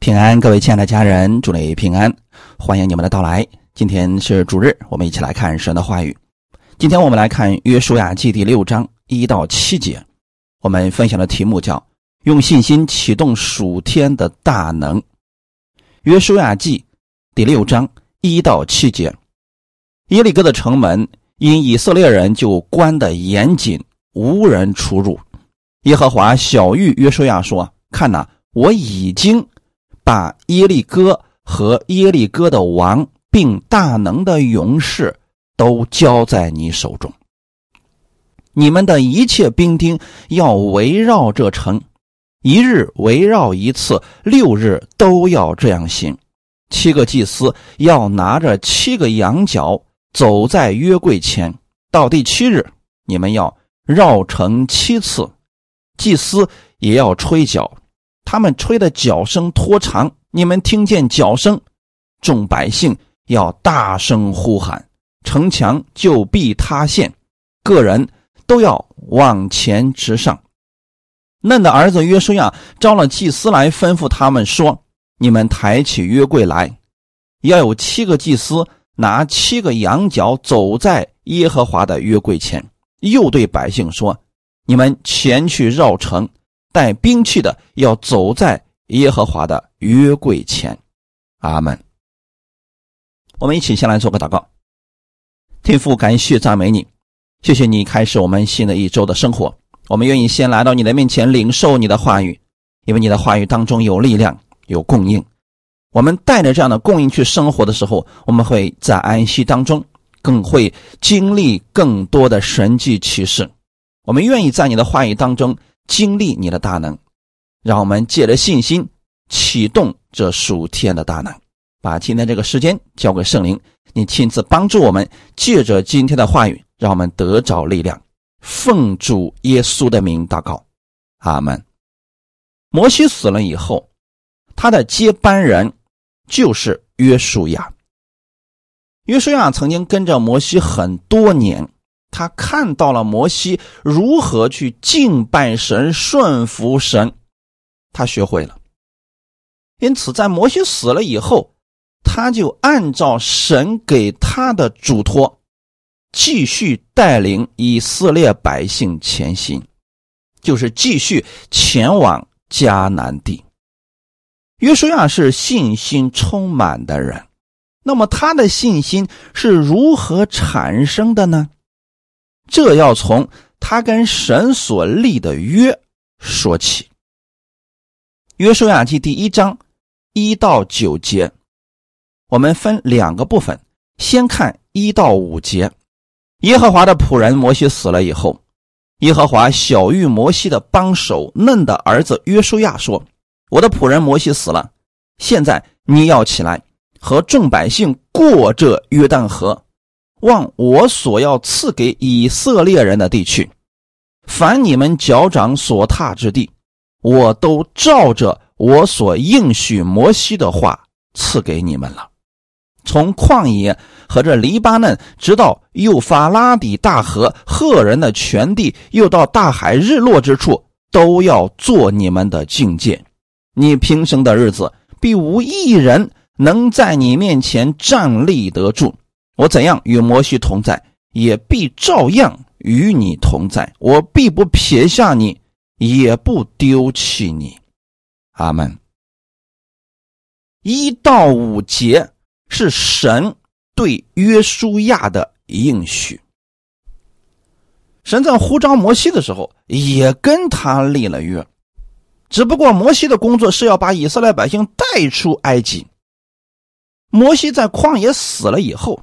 平安，各位亲爱的家人，祝你平安，欢迎你们的到来。今天是主日，我们一起来看神的话语。今天我们来看约书亚记第六章一到七节，我们分享的题目叫“用信心启动属天的大能”。约书亚记第六章一到七节，耶利哥的城门因以色列人就关得严谨，无人出入。耶和华小谕约书亚说：“看哪，我已经。”把耶利哥和耶利哥的王，并大能的勇士都交在你手中。你们的一切兵丁要围绕这城，一日围绕一次，六日都要这样行。七个祭司要拿着七个羊角走在约柜前，到第七日，你们要绕城七次，祭司也要吹角。他们吹的角声拖长，你们听见角声，众百姓要大声呼喊，城墙就必塌陷，个人都要往前直上。嫩的儿子约书亚招了祭司来，吩咐他们说：“你们抬起约柜来，要有七个祭司拿七个羊角走在耶和华的约柜前。”又对百姓说：“你们前去绕城。”带兵器的要走在耶和华的约柜前，阿门。我们一起先来做个祷告，天父，感谢赞美你，谢谢你开始我们新的一周的生活。我们愿意先来到你的面前领受你的话语，因为你的话语当中有力量，有供应。我们带着这样的供应去生活的时候，我们会在安息当中更会经历更多的神迹奇事。我们愿意在你的话语当中。经历你的大能，让我们借着信心启动这属天的大能，把今天这个时间交给圣灵，你亲自帮助我们，借着今天的话语，让我们得着力量。奉主耶稣的名祷告，阿门。摩西死了以后，他的接班人就是约书亚。约书亚曾经跟着摩西很多年。他看到了摩西如何去敬拜神、顺服神，他学会了。因此，在摩西死了以后，他就按照神给他的嘱托，继续带领以色列百姓前行，就是继续前往迦南地。约书亚是信心充满的人，那么他的信心是如何产生的呢？这要从他跟神所立的约说起。约书亚记第一章一到九节，我们分两个部分，先看一到五节。耶和华的仆人摩西死了以后，耶和华小谕摩西的帮手嫩的儿子约书亚说：“我的仆人摩西死了，现在你要起来，和众百姓过这约旦河。”望我所要赐给以色列人的地区，凡你们脚掌所踏之地，我都照着我所应许摩西的话赐给你们了。从旷野和这黎巴嫩，直到幼发拉底大河、赫人的全地，又到大海日落之处，都要做你们的境界。你平生的日子，必无一人能在你面前站立得住。我怎样与摩西同在，也必照样与你同在。我必不撇下你，也不丢弃你。阿门。一到五节是神对约书亚的应许。神在呼召摩西的时候，也跟他立了约，只不过摩西的工作是要把以色列百姓带出埃及。摩西在旷野死了以后。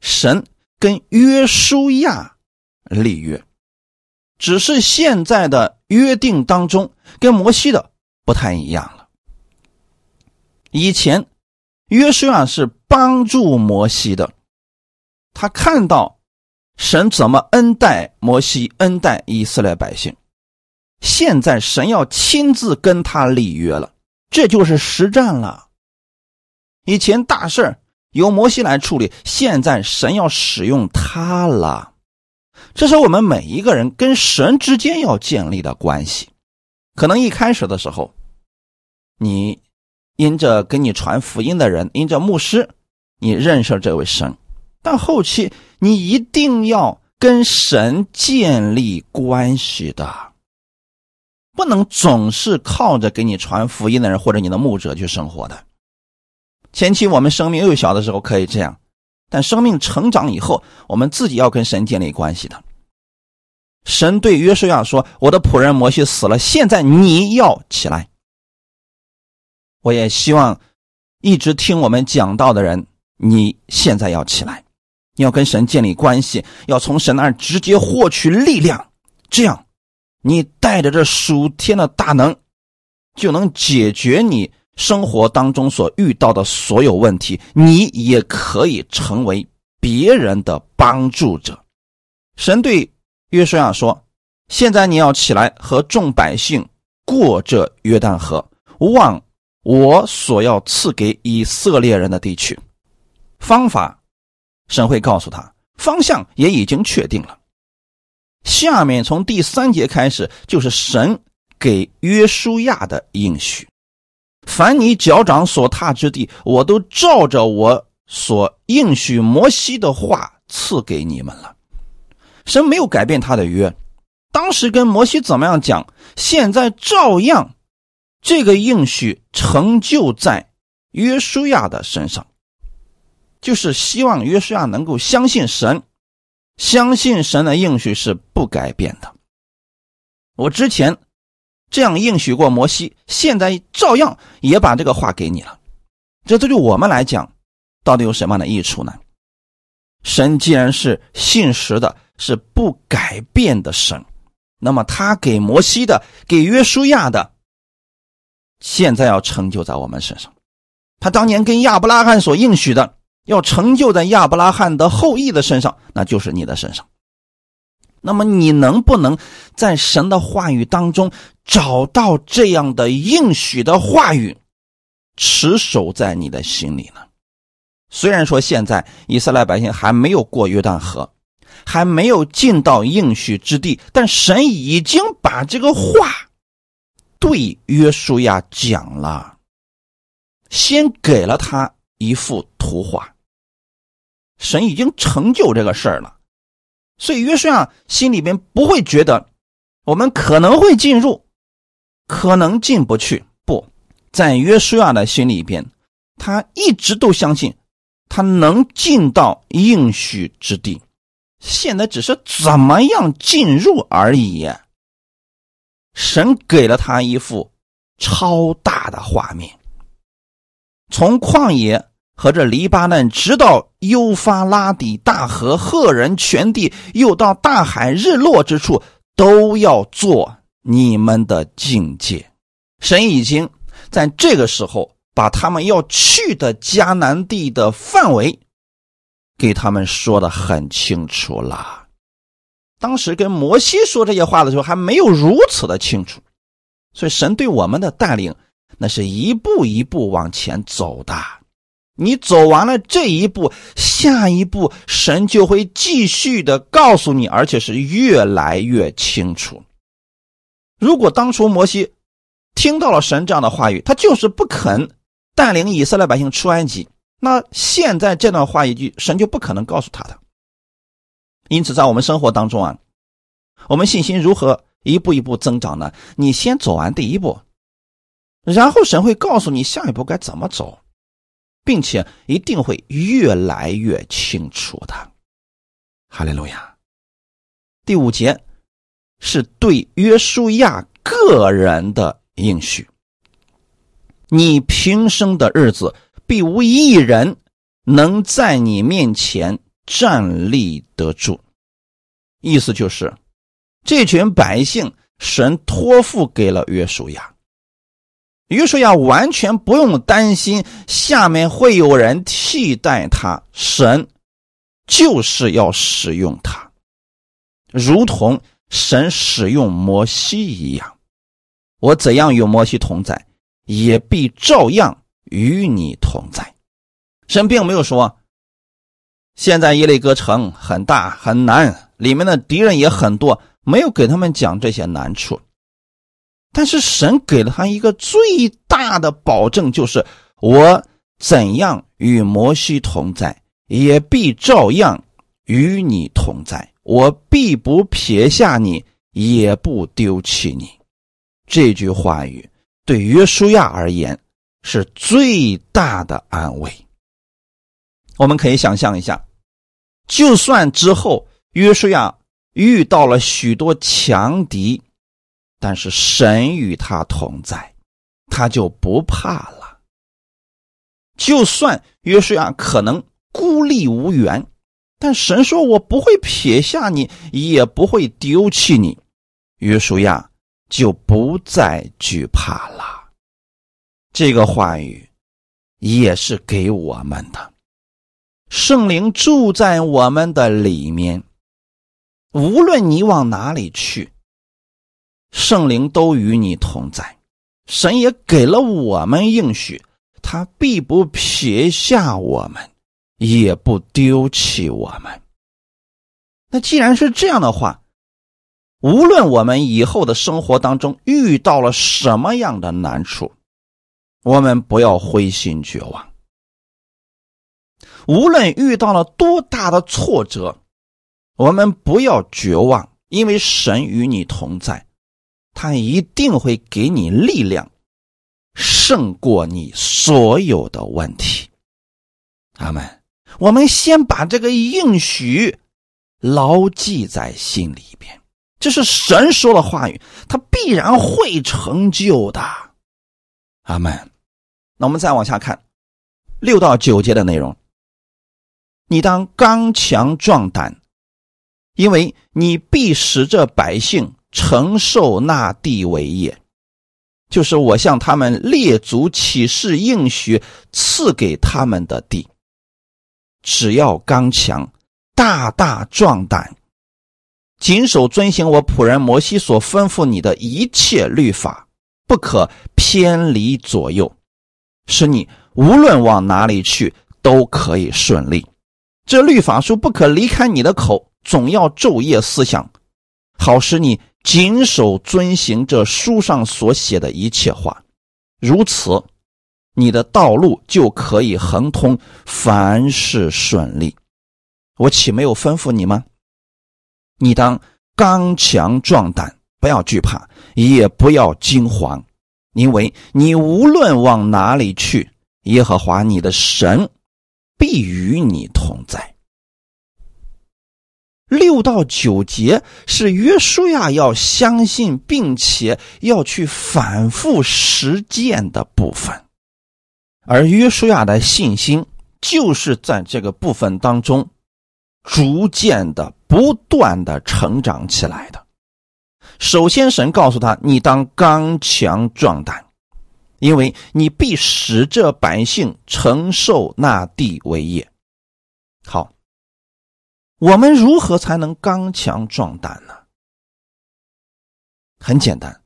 神跟约书亚立约，只是现在的约定当中跟摩西的不太一样了。以前约书亚是帮助摩西的，他看到神怎么恩待摩西、恩待以色列百姓。现在神要亲自跟他立约了，这就是实战了。以前大事儿。由摩西来处理，现在神要使用他了，这是我们每一个人跟神之间要建立的关系。可能一开始的时候，你因着给你传福音的人，因着牧师，你认识这位神，但后期你一定要跟神建立关系的，不能总是靠着给你传福音的人或者你的牧者去生活的。前期我们生命幼小的时候可以这样，但生命成长以后，我们自己要跟神建立关系的。神对约书亚说：“我的仆人摩西死了，现在你要起来。”我也希望一直听我们讲道的人，你现在要起来，你要跟神建立关系，要从神那儿直接获取力量，这样你带着这属天的大能，就能解决你生活当中所遇到的所有问题，你也可以成为别人的帮助者。神对。约书亚说：“现在你要起来，和众百姓过这约旦河，往我所要赐给以色列人的地区。方法，神会告诉他，方向也已经确定了。下面从第三节开始，就是神给约书亚的应许：凡你脚掌所踏之地，我都照着我所应许摩西的话赐给你们了。”神没有改变他的约，当时跟摩西怎么样讲，现在照样，这个应许成就在约书亚的身上，就是希望约书亚能够相信神，相信神的应许是不改变的。我之前这样应许过摩西，现在照样也把这个话给你了，这对于我们来讲，到底有什么样的益处呢？神既然是信实的。是不改变的神，那么他给摩西的、给约书亚的，现在要成就在我们身上。他当年跟亚伯拉罕所应许的，要成就在亚伯拉罕的后裔的身上，那就是你的身上。那么你能不能在神的话语当中找到这样的应许的话语，持守在你的心里呢？虽然说现在以色列百姓还没有过约旦河。还没有进到应许之地，但神已经把这个话对约书亚讲了，先给了他一幅图画。神已经成就这个事儿了，所以约书亚心里边不会觉得我们可能会进入，可能进不去。不在约书亚的心里边，他一直都相信他能进到应许之地。现在只是怎么样进入而已。神给了他一幅超大的画面，从旷野和这黎巴嫩，直到幼发拉底大河、赫人全地，又到大海日落之处，都要做你们的境界。神已经在这个时候把他们要去的迦南地的范围。给他们说的很清楚了。当时跟摩西说这些话的时候，还没有如此的清楚。所以神对我们的带领，那是一步一步往前走的。你走完了这一步，下一步神就会继续的告诉你，而且是越来越清楚。如果当初摩西听到了神这样的话语，他就是不肯带领以色列百姓出埃及。那现在这段话一句，神就不可能告诉他的。因此，在我们生活当中啊，我们信心如何一步一步增长呢？你先走完第一步，然后神会告诉你下一步该怎么走，并且一定会越来越清楚的。哈利路亚。第五节是对约书亚个人的应许，你平生的日子。必无一人能在你面前站立得住。意思就是，这群百姓神托付给了约书亚，约书亚完全不用担心下面会有人替代他，神就是要使用他，如同神使用摩西一样。我怎样与摩西同在，也必照样。与你同在，神并没有说，现在耶利哥城很大很难，里面的敌人也很多，没有给他们讲这些难处。但是神给了他一个最大的保证，就是我怎样与摩西同在，也必照样与你同在；我必不撇下你，也不丢弃你。这句话语对约书亚而言是最大的安慰。我们可以想象一下，就算之后约书亚遇到了许多强敌。但是神与他同在，他就不怕了。就算约书亚可能孤立无援，但神说：“我不会撇下你，也不会丢弃你。”约书亚就不再惧怕了。这个话语也是给我们的。圣灵住在我们的里面，无论你往哪里去。圣灵都与你同在，神也给了我们应许，他必不撇下我们，也不丢弃我们。那既然是这样的话，无论我们以后的生活当中遇到了什么样的难处，我们不要灰心绝望。无论遇到了多大的挫折，我们不要绝望，因为神与你同在。他一定会给你力量，胜过你所有的问题。阿门。我们先把这个应许牢记在心里边，这是神说的话语，他必然会成就的。阿门。那我们再往下看六到九节的内容，你当刚强壮胆，因为你必使这百姓。承受那地为业，就是我向他们列祖起誓应许赐给他们的地。只要刚强，大大壮胆，谨守遵行我仆人摩西所吩咐你的一切律法，不可偏离左右，使你无论往哪里去都可以顺利。这律法书不可离开你的口，总要昼夜思想，好使你。谨守遵行这书上所写的一切话，如此，你的道路就可以亨通，凡事顺利。我岂没有吩咐你吗？你当刚强壮胆，不要惧怕，也不要惊慌，因为你无论往哪里去，耶和华你的神必与你同在。六到九节是约书亚要相信并且要去反复实践的部分，而约书亚的信心就是在这个部分当中逐渐的、不断的成长起来的。首先，神告诉他：“你当刚强壮胆，因为你必使这百姓承受那地为业。”好。我们如何才能刚强壮胆呢？很简单，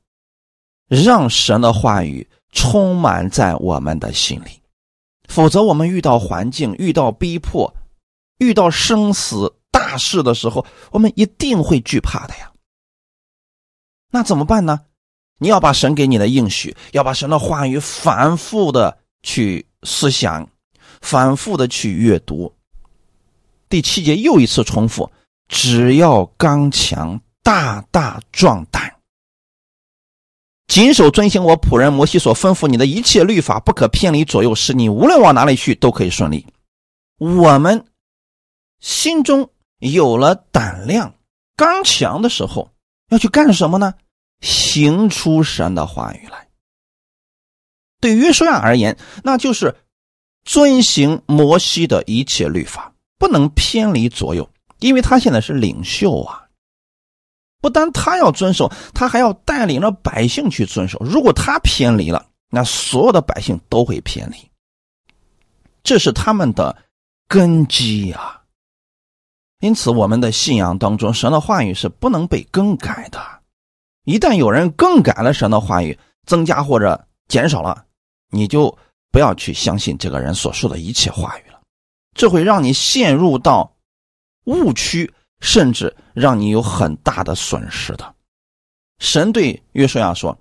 让神的话语充满在我们的心里，否则我们遇到环境、遇到逼迫、遇到生死大事的时候，我们一定会惧怕的呀。那怎么办呢？你要把神给你的应许，要把神的话语反复的去思想，反复的去阅读。第七节又一次重复：只要刚强，大大壮胆，谨守遵行我仆人摩西所吩咐你的一切律法，不可偏离左右，使你无论往哪里去都可以顺利。我们心中有了胆量、刚强的时候，要去干什么呢？行出神的话语来。对约书亚而言，那就是遵行摩西的一切律法。不能偏离左右，因为他现在是领袖啊。不单他要遵守，他还要带领着百姓去遵守。如果他偏离了，那所有的百姓都会偏离。这是他们的根基呀。因此，我们的信仰当中，神的话语是不能被更改的。一旦有人更改了神的话语，增加或者减少了，你就不要去相信这个人所说的一切话语。这会让你陷入到误区，甚至让你有很大的损失的。神对约书亚说：“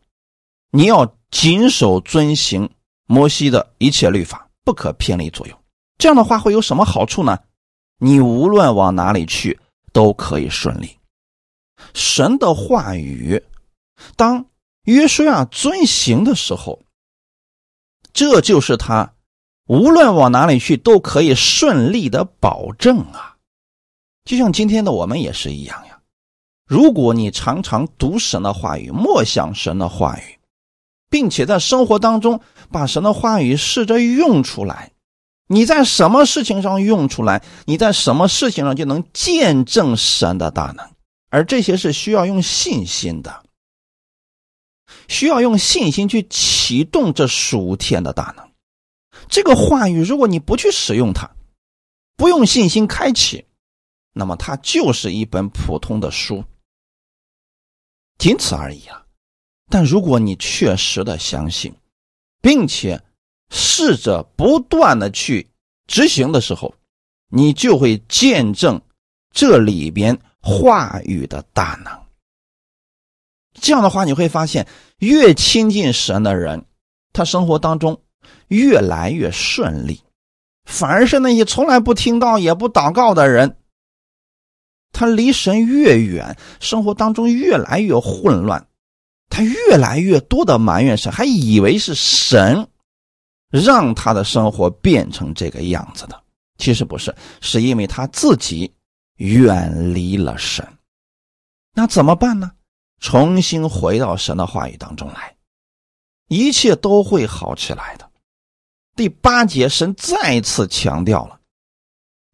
你要谨守遵行摩西的一切律法，不可偏离左右。这样的话会有什么好处呢？你无论往哪里去都可以顺利。神的话语，当约书亚遵行的时候，这就是他无论往哪里去都可以顺利的保证啊！就像今天的我们也是一样呀。如果你常常读神的话语，默想神的话语，并且在生活当中把神的话语试着用出来，你在什么事情上用出来，你在什么事情上就能见证神的大能。而这些是需要用信心的，需要用信心去启动这属天的大能。这个话语，如果你不去使用它，不用信心开启，那么它就是一本普通的书，仅此而已啊。但如果你确实的相信，并且试着不断的去执行的时候，你就会见证这里边。话语的大能，这样的话你会发现，越亲近神的人，他生活当中越来越顺利；反而是那些从来不听到也不祷告的人，他离神越远，生活当中越来越混乱，他越来越多的埋怨神，还以为是神让他的生活变成这个样子的。其实不是，是因为他自己。远离了神，那怎么办呢？重新回到神的话语当中来，一切都会好起来的。第八节，神再次强调了：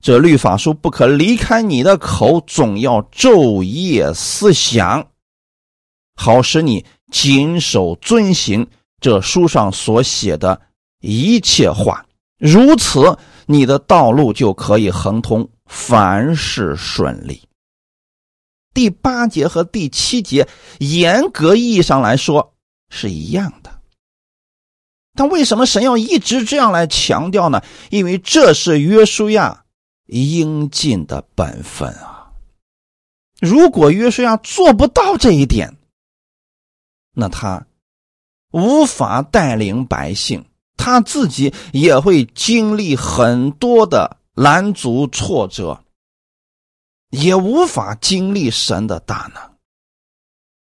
这律法书不可离开你的口，总要昼夜思想，好使你谨守遵行这书上所写的一切话。如此，你的道路就可以亨通。凡事顺利。第八节和第七节，严格意义上来说是一样的。但为什么神要一直这样来强调呢？因为这是约书亚应尽的本分啊！如果约书亚做不到这一点，那他无法带领百姓，他自己也会经历很多的。拦阻挫折，也无法经历神的大能。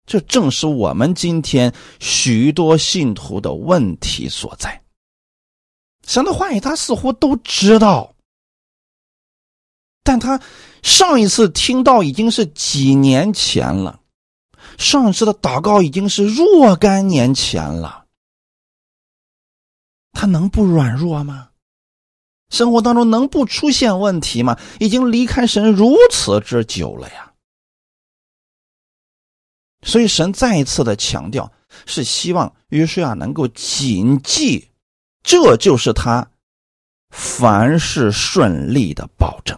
这正是我们今天许多信徒的问题所在。神的话语，他似乎都知道，但他上一次听到已经是几年前了，上次的祷告已经是若干年前了，他能不软弱吗？生活当中能不出现问题吗？已经离开神如此之久了呀。所以神再一次的强调，是希望约书亚能够谨记，这就是他凡事顺利的保证。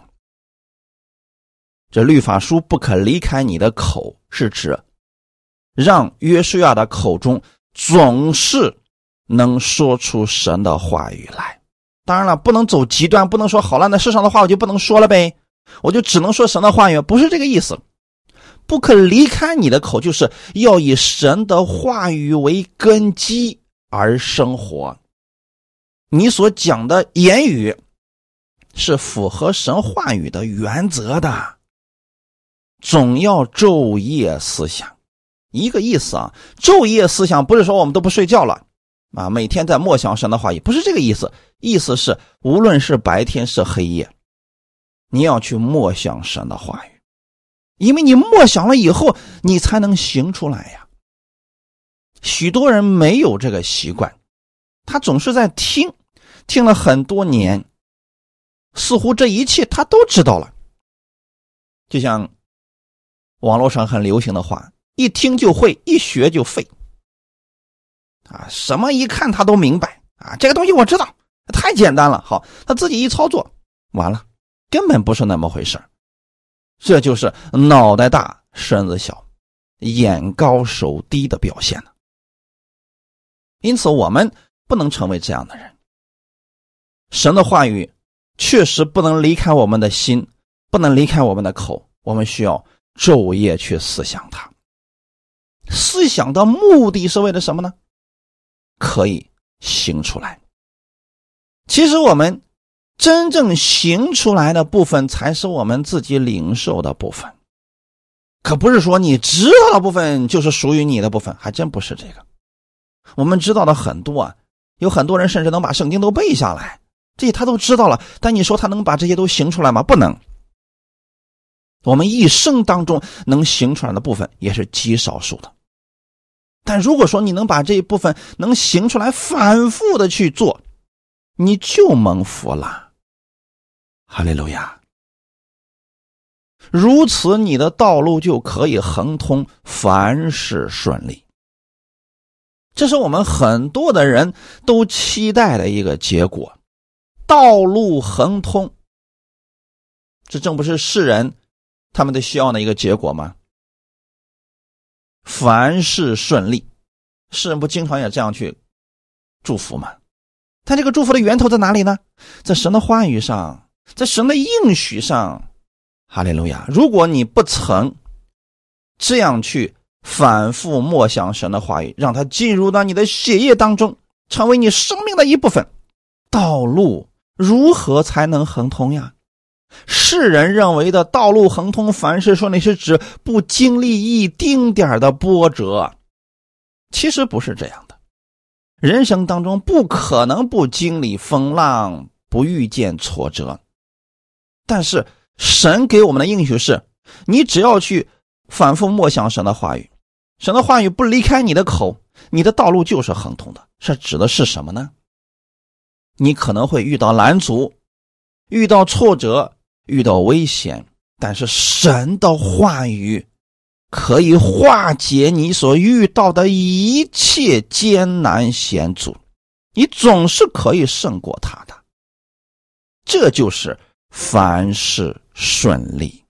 这律法书不可离开你的口，是指让约书亚的口中总是能说出神的话语来。当然了，不能走极端，不能说好了，那世上的话我就不能说了呗，我就只能说神的话语，不是这个意思。不可离开你的口，就是要以神的话语为根基而生活。你所讲的言语是符合神话语的原则的，总要昼夜思想。一个意思啊，昼夜思想不是说我们都不睡觉了。啊，每天在默想神的话语，不是这个意思。意思是，无论是白天是黑夜，你要去默想神的话语，因为你默想了以后，你才能行出来呀。许多人没有这个习惯，他总是在听，听了很多年，似乎这一切他都知道了。就像网络上很流行的话：“一听就会，一学就废。”啊，什么一看他都明白啊！这个东西我知道，太简单了。好，他自己一操作，完了，根本不是那么回事这就是脑袋大身子小、眼高手低的表现了。因此，我们不能成为这样的人。神的话语确实不能离开我们的心，不能离开我们的口。我们需要昼夜去思想它。思想的目的是为了什么呢？可以行出来。其实我们真正行出来的部分，才是我们自己领受的部分，可不是说你知道的部分就是属于你的部分，还真不是这个。我们知道的很多啊，有很多人甚至能把圣经都背下来，这些他都知道了，但你说他能把这些都行出来吗？不能。我们一生当中能行出来的部分也是极少数的，但如果说你能把这一部分能行出来，反复的去做，你就蒙福了。哈利路亚！如此，你的道路就可以亨通，凡事顺利。这是我们很多的人都期待的一个结果，道路亨通。这正不是世人。他们都希望的一个结果吗？凡事顺利，世人不经常也这样去祝福吗？他这个祝福的源头在哪里呢？在神的话语上，在神的应许上。哈利路亚！如果你不曾这样去反复默想神的话语，让它进入到你的血液当中，成为你生命的一部分，道路如何才能亨通呀？世人认为的道路亨通、凡是说你，是指不经历一丁点的波折。其实不是这样的，人生当中不可能不经历风浪、不遇见挫折。但是神给我们的应许是：你只要去反复默想神的话语，神的话语不离开你的口，你的道路就是亨通的。这指的是什么呢？你可能会遇到拦阻，遇到挫折。遇到危险，但是神的话语可以化解你所遇到的一切艰难险阻，你总是可以胜过他的。这就是凡事顺利，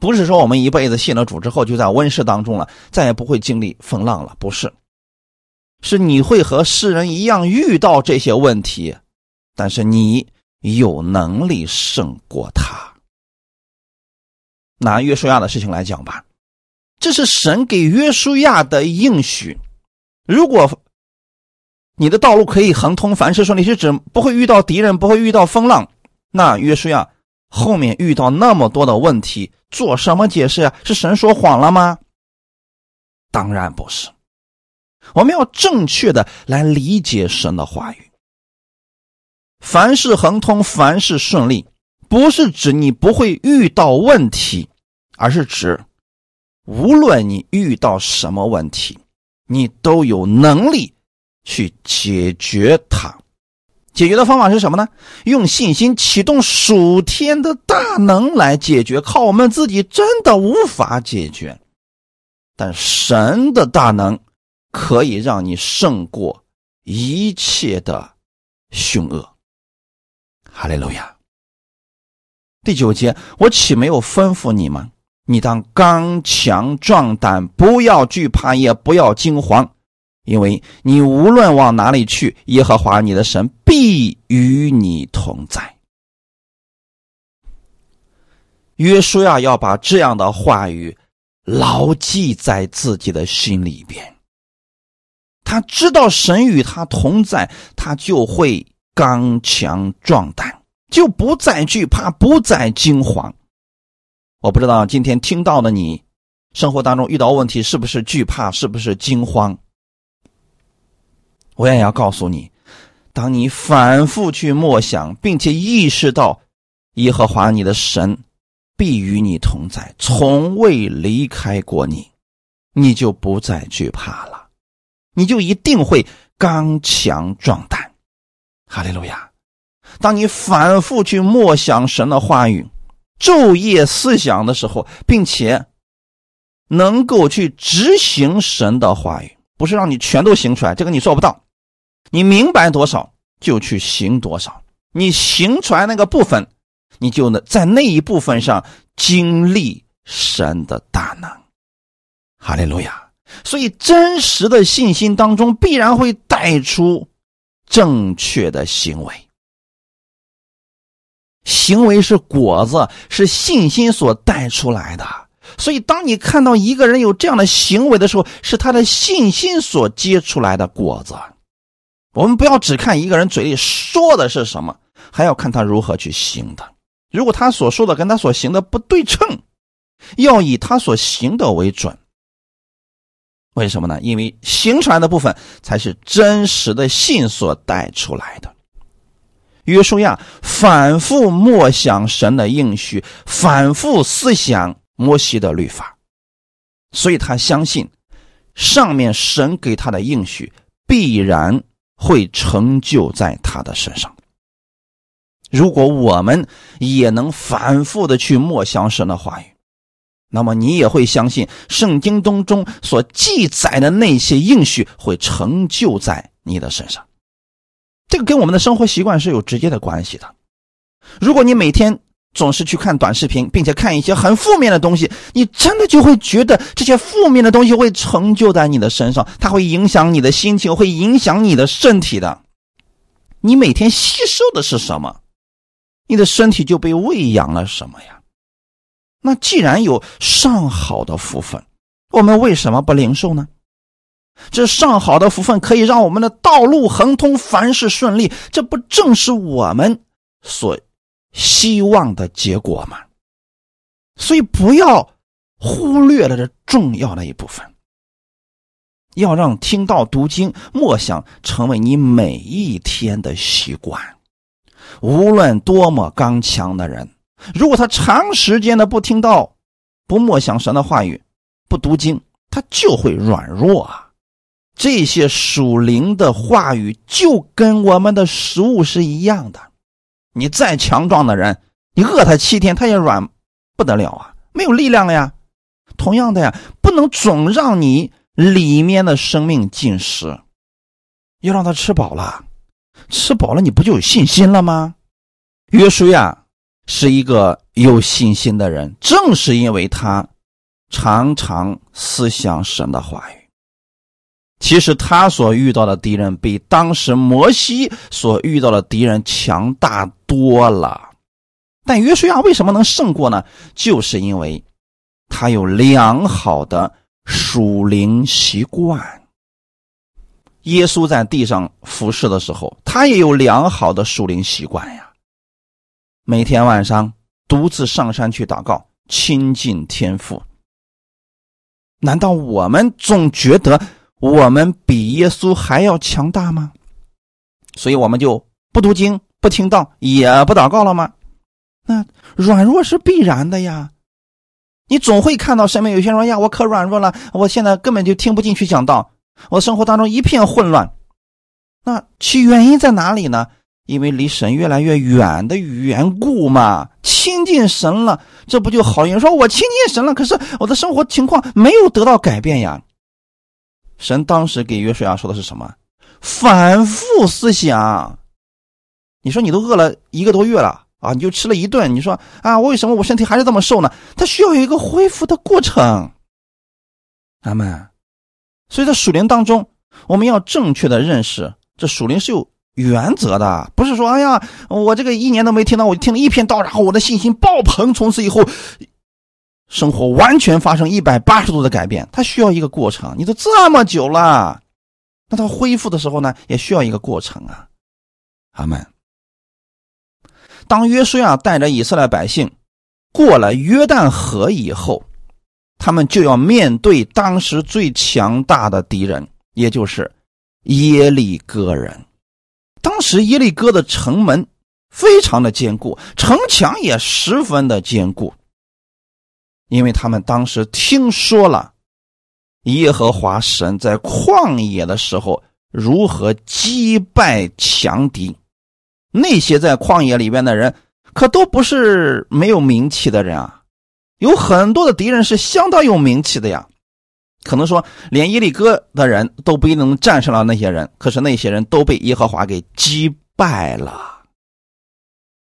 不是说我们一辈子信了主之后就在温室当中了，再也不会经历风浪了，不是，是你会和世人一样遇到这些问题，但是你有能力胜过他。拿约书亚的事情来讲吧，这是神给约书亚的应许。如果你的道路可以亨通，凡事顺利，是指不会遇到敌人，不会遇到风浪。那约书亚后面遇到那么多的问题，做什么解释呀？是神说谎了吗？当然不是。我们要正确的来理解神的话语。凡事亨通，凡事顺利。不是指你不会遇到问题，而是指无论你遇到什么问题，你都有能力去解决它。解决的方法是什么呢？用信心启动属天的大能来解决。靠我们自己真的无法解决，但神的大能可以让你胜过一切的凶恶。哈利路亚。第九节，我岂没有吩咐你吗？你当刚强壮胆，不要惧怕，也不要惊慌，因为你无论往哪里去，耶和华你的神必与你同在。约书亚要把这样的话语牢记在自己的心里边。他知道神与他同在，他就会刚强壮胆。就不再惧怕，不再惊慌。我不知道今天听到的你，生活当中遇到问题是不是惧怕，是不是惊慌？我也要告诉你，当你反复去默想，并且意识到耶和华你的神必与你同在，从未离开过你，你就不再惧怕了，你就一定会刚强壮胆。哈利路亚。当你反复去默想神的话语，昼夜思想的时候，并且能够去执行神的话语，不是让你全都行出来，这个你做不到。你明白多少就去行多少，你行出来那个部分，你就能在那一部分上经历神的大能。哈利路亚！所以真实的信心当中，必然会带出正确的行为。行为是果子，是信心所带出来的。所以，当你看到一个人有这样的行为的时候，是他的信心所结出来的果子。我们不要只看一个人嘴里说的是什么，还要看他如何去行的。如果他所说的跟他所行的不对称，要以他所行的为准。为什么呢？因为行出来的部分才是真实的信所带出来的。约书亚反复默想神的应许，反复思想摩西的律法，所以他相信上面神给他的应许必然。会成就在他的身上。如果我们也能反复的去默想神的话语，那么你也会相信圣经当中所记载的那些应许会成就在你的身上。这个跟我们的生活习惯是有直接的关系的。如果你每天，总是去看短视频，并且看一些很负面的东西，你真的就会觉得这些负面的东西会成就在你的身上，它会影响你的心情，会影响你的身体的。你每天吸收的是什么，你的身体就被喂养了什么呀？那既然有上好的福分，我们为什么不领受呢？这上好的福分可以让我们的道路亨通，凡事顺利，这不正是我们所？希望的结果嘛，所以不要忽略了这重要的一部分。要让听到读经、默想成为你每一天的习惯。无论多么刚强的人，如果他长时间的不听到、不默想神的话语、不读经，他就会软弱啊。这些属灵的话语就跟我们的食物是一样的。你再强壮的人，你饿他七天，他也软不得了啊，没有力量了呀。同样的呀，不能总让你里面的生命进食，要让他吃饱了，吃饱了你不就有信心了吗？约书亚是一个有信心的人，正是因为他常常思想神的话语。其实他所遇到的敌人比当时摩西所遇到的敌人强大多了，但约书亚为什么能胜过呢？就是因为他有良好的属灵习惯。耶稣在地上服侍的时候，他也有良好的属灵习惯呀。每天晚上独自上山去祷告，亲近天父。难道我们总觉得？我们比耶稣还要强大吗？所以我们就不读经、不听道、也不祷告了吗？那软弱是必然的呀。你总会看到身边有些人说：“呀，我可软弱了，我现在根本就听不进去讲道，我生活当中一片混乱。”那其原因在哪里呢？因为离神越来越远的缘故嘛。亲近神了，这不就好？有人说我亲近神了，可是我的生活情况没有得到改变呀。神当时给约书亚说的是什么？反复思想。你说你都饿了一个多月了啊，你就吃了一顿，你说啊，为什么我身体还是这么瘦呢？它需要有一个恢复的过程。阿门。所以在属灵当中，我们要正确的认识，这属灵是有原则的，不是说哎呀，我这个一年都没听到，我就听了一篇道，然后我的信心爆棚，从此以后。生活完全发生一百八十度的改变，它需要一个过程。你都这么久了，那它恢复的时候呢，也需要一个过程啊。阿门。当约书亚带着以色列百姓过了约旦河以后，他们就要面对当时最强大的敌人，也就是耶利哥人。当时耶利哥的城门非常的坚固，城墙也十分的坚固。因为他们当时听说了耶和华神在旷野的时候如何击败强敌，那些在旷野里边的人可都不是没有名气的人啊，有很多的敌人是相当有名气的呀。可能说连耶利哥的人都不一定能战胜了那些人，可是那些人都被耶和华给击败了。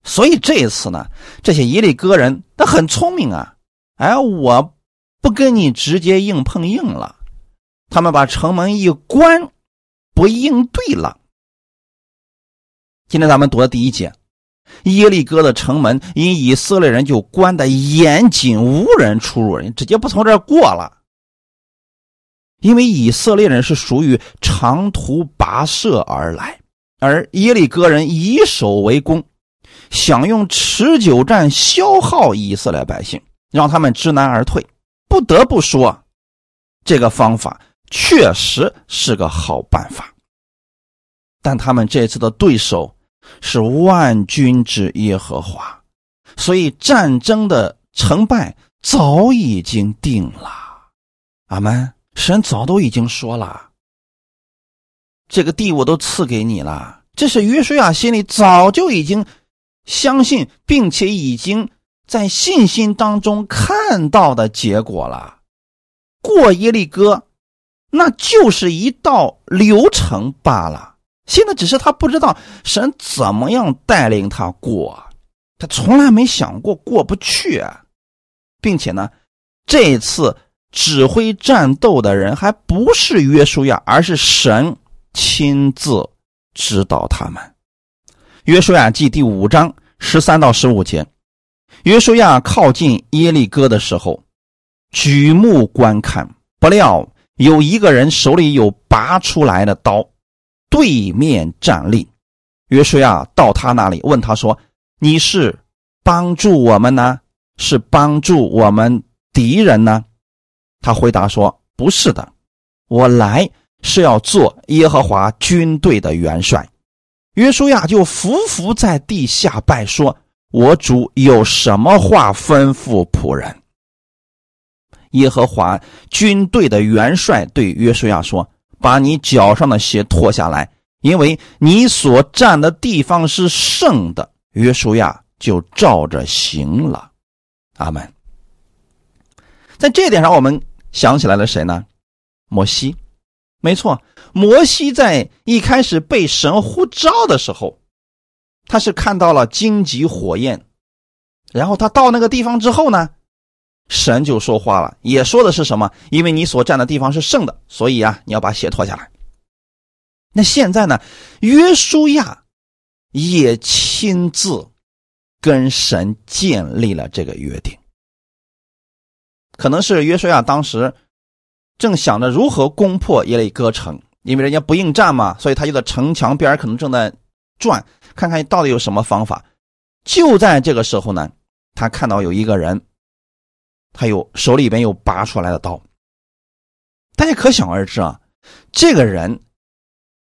所以这一次呢，这些耶利哥人他很聪明啊。哎，我不跟你直接硬碰硬了，他们把城门一关，不应对了。今天咱们读的第一节，耶利哥的城门因以色列人就关的严谨，无人出入，人直接不从这儿过了。因为以色列人是属于长途跋涉而来，而耶利哥人以守为攻，想用持久战消耗以色列百姓，让他们知难而退。不得不说，这个方法确实是个好办法。但他们这次的对手是万军之耶和华，所以战争的成败早已经定了。阿门。神早都已经说了，这个地我都赐给你了。这是约书亚心里早就已经相信，并且已经在信心当中看到的结果了。过耶利哥，那就是一道流程罢了。现在只是他不知道神怎么样带领他过，他从来没想过过不去，啊并且呢，这次。指挥战斗的人还不是约书亚，而是神亲自指导他们。约书亚记第五章十三到十五节，约书亚靠近耶利哥的时候，举目观看，不料有一个人手里有拔出来的刀，对面站立。约书亚到他那里，问他说：“你是帮助我们呢，是帮助我们敌人呢？”他回答说：“不是的，我来是要做耶和华军队的元帅。”约书亚就伏伏在地下拜说：“我主有什么话吩咐仆人？”耶和华军队的元帅对约书亚说：“把你脚上的鞋脱下来，因为你所站的地方是圣的。”约书亚就照着行了。阿门。在这点上，我们想起来了谁呢？摩西，没错，摩西在一开始被神呼召的时候，他是看到了荆棘火焰，然后他到那个地方之后呢，神就说话了，也说的是什么？因为你所站的地方是圣的，所以啊，你要把鞋脱下来。那现在呢，约书亚也亲自跟神建立了这个约定。可能是约书亚当时正想着如何攻破耶利哥城，因为人家不应战嘛，所以他就在城墙边可能正在转，看看到底有什么方法。就在这个时候呢，他看到有一个人，他有手里边有拔出来的刀。大家可想而知啊，这个人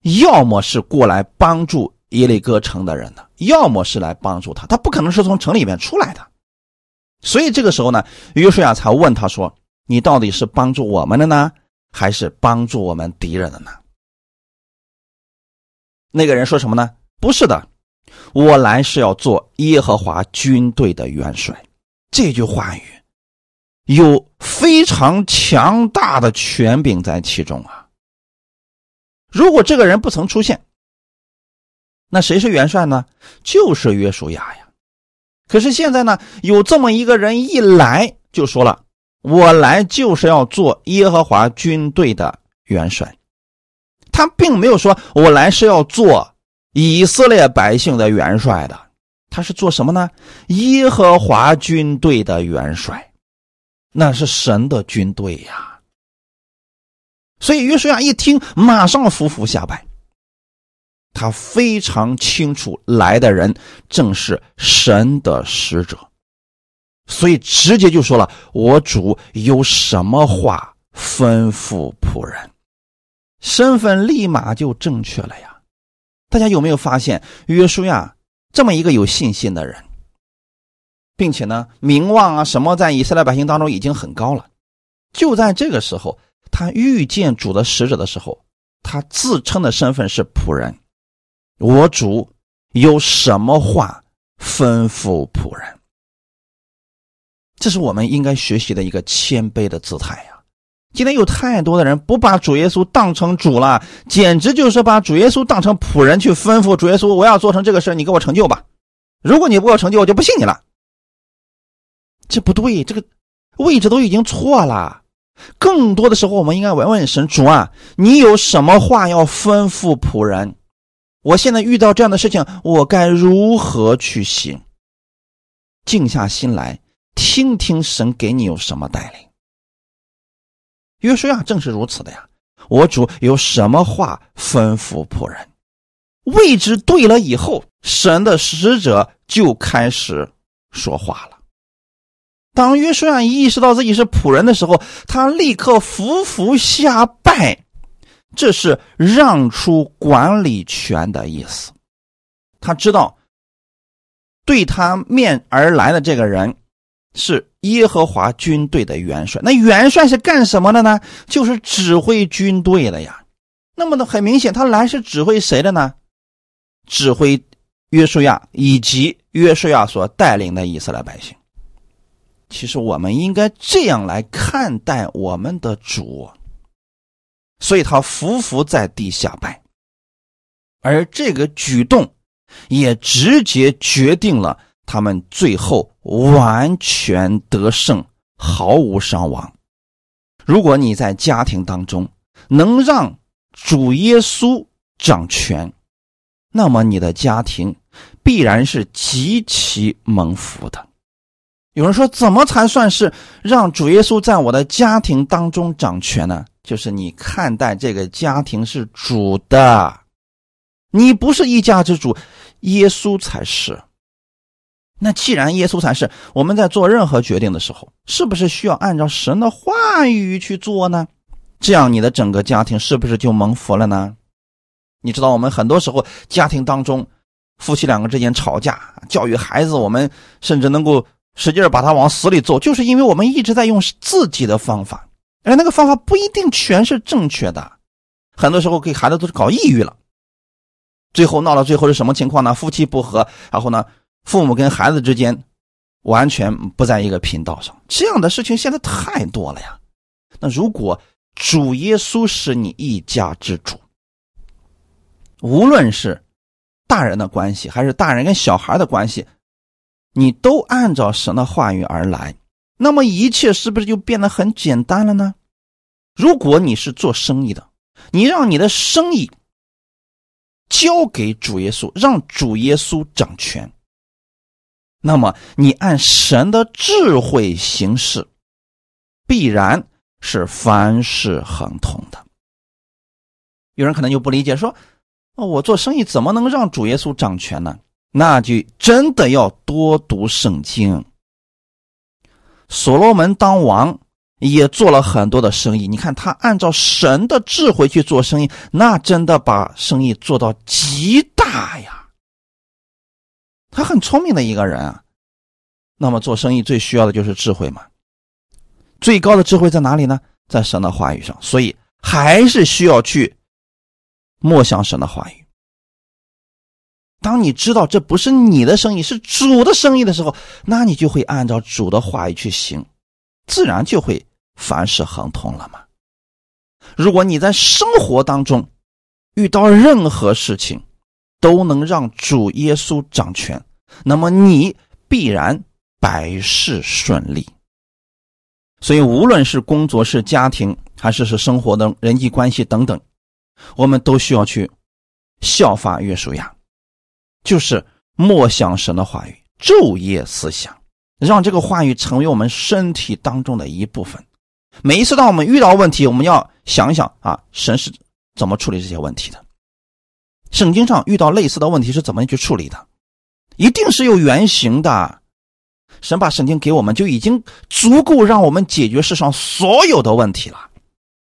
要么是过来帮助耶利哥城的人的，要么是来帮助他，他不可能是从城里面出来的。所以这个时候呢，约书亚才问他说：“你到底是帮助我们的呢，还是帮助我们敌人的呢？”那个人说什么呢？不是的，我来是要做耶和华军队的元帅。这句话语有非常强大的权柄在其中啊。如果这个人不曾出现，那谁是元帅呢？就是约书亚呀。可是现在呢，有这么一个人一来就说了：“我来就是要做耶和华军队的元帅。”他并没有说“我来是要做以色列百姓的元帅的”，他是做什么呢？耶和华军队的元帅，那是神的军队呀。所以约书亚一听，马上伏伏下拜。他非常清楚来的人正是神的使者，所以直接就说了：“我主有什么话吩咐仆人？”身份立马就正确了呀！大家有没有发现，约书亚这么一个有信心的人，并且呢，名望啊什么在以色列百姓当中已经很高了。就在这个时候，他遇见主的使者的时候，他自称的身份是仆人。我主有什么话吩咐仆人？这是我们应该学习的一个谦卑的姿态呀！今天有太多的人不把主耶稣当成主了，简直就是把主耶稣当成仆人去吩咐主耶稣：“我要做成这个事你给我成就吧。如果你不给我成就，我就不信你了。”这不对，这个位置都已经错了。更多的时候，我们应该问问神主啊，你有什么话要吩咐仆人？我现在遇到这样的事情，我该如何去行？静下心来，听听神给你有什么带领。约书亚正是如此的呀。我主有什么话吩咐仆人？位置对了以后，神的使者就开始说话了。当约书亚意识到自己是仆人的时候，他立刻伏伏下拜，这是让出管理权的意思。他知道，对他面而来的这个人是耶和华军队的元帅。那元帅是干什么的呢？就是指挥军队的呀。那么呢，很明显，他来是指挥谁的呢？指挥约书亚以及约书亚所带领的以色列百姓。其实我们应该这样来看待我们的主，所以他伏伏在地下拜，而这个举动也直接决定了他们最后完全得胜，毫无伤亡。如果你在家庭当中能让主耶稣掌权，那么你的家庭必然是极其蒙福的。有人说，怎么才算是让主耶稣在我的家庭当中掌权呢？就是你看待这个家庭是主的，你不是一家之主，耶稣才是。那既然耶稣才是，我们在做任何决定的时候，是不是需要按照神的话语去做呢？这样你的整个家庭是不是就蒙福了呢？你知道，我们很多时候家庭当中，夫妻两个之间吵架，教育孩子，我们甚至能够。使劲把他往死里揍，就是因为我们一直在用自己的方法，而那个方法不一定全是正确的，很多时候给孩子都是搞抑郁了。最后闹到最后是什么情况呢？夫妻不和，然后呢，父母跟孩子之间完全不在一个频道上，这样的事情现在太多了呀。那如果主耶稣是你一家之主，无论是大人的关系，还是大人跟小孩的关系。你都按照神的话语而来，那么一切是不是就变得很简单了呢？如果你是做生意的，你让你的生意交给主耶稣，让主耶稣掌权，那么你按神的智慧行事，必然是凡事亨通的。有人可能就不理解，说：“哦，我做生意怎么能让主耶稣掌权呢？”那就真的要多读圣经。所罗门当王也做了很多的生意，你看他按照神的智慧去做生意，那真的把生意做到极大呀。他很聪明的一个人啊。那么做生意最需要的就是智慧嘛。最高的智慧在哪里呢？在神的话语上，所以还是需要去默想神的话语。当你知道这不是你的生意，是主的生意的时候，那你就会按照主的话语去行，自然就会凡事亨通了嘛。如果你在生活当中遇到任何事情，都能让主耶稣掌权，那么你必然百事顺利。所以，无论是工作、是家庭，还是是生活的人际关系等等，我们都需要去效法约书亚。就是默想神的话语，昼夜思想，让这个话语成为我们身体当中的一部分。每一次当我们遇到问题，我们要想一想啊，神是怎么处理这些问题的？圣经上遇到类似的问题是怎么去处理的？一定是有原型的。神把圣经给我们，就已经足够让我们解决世上所有的问题了。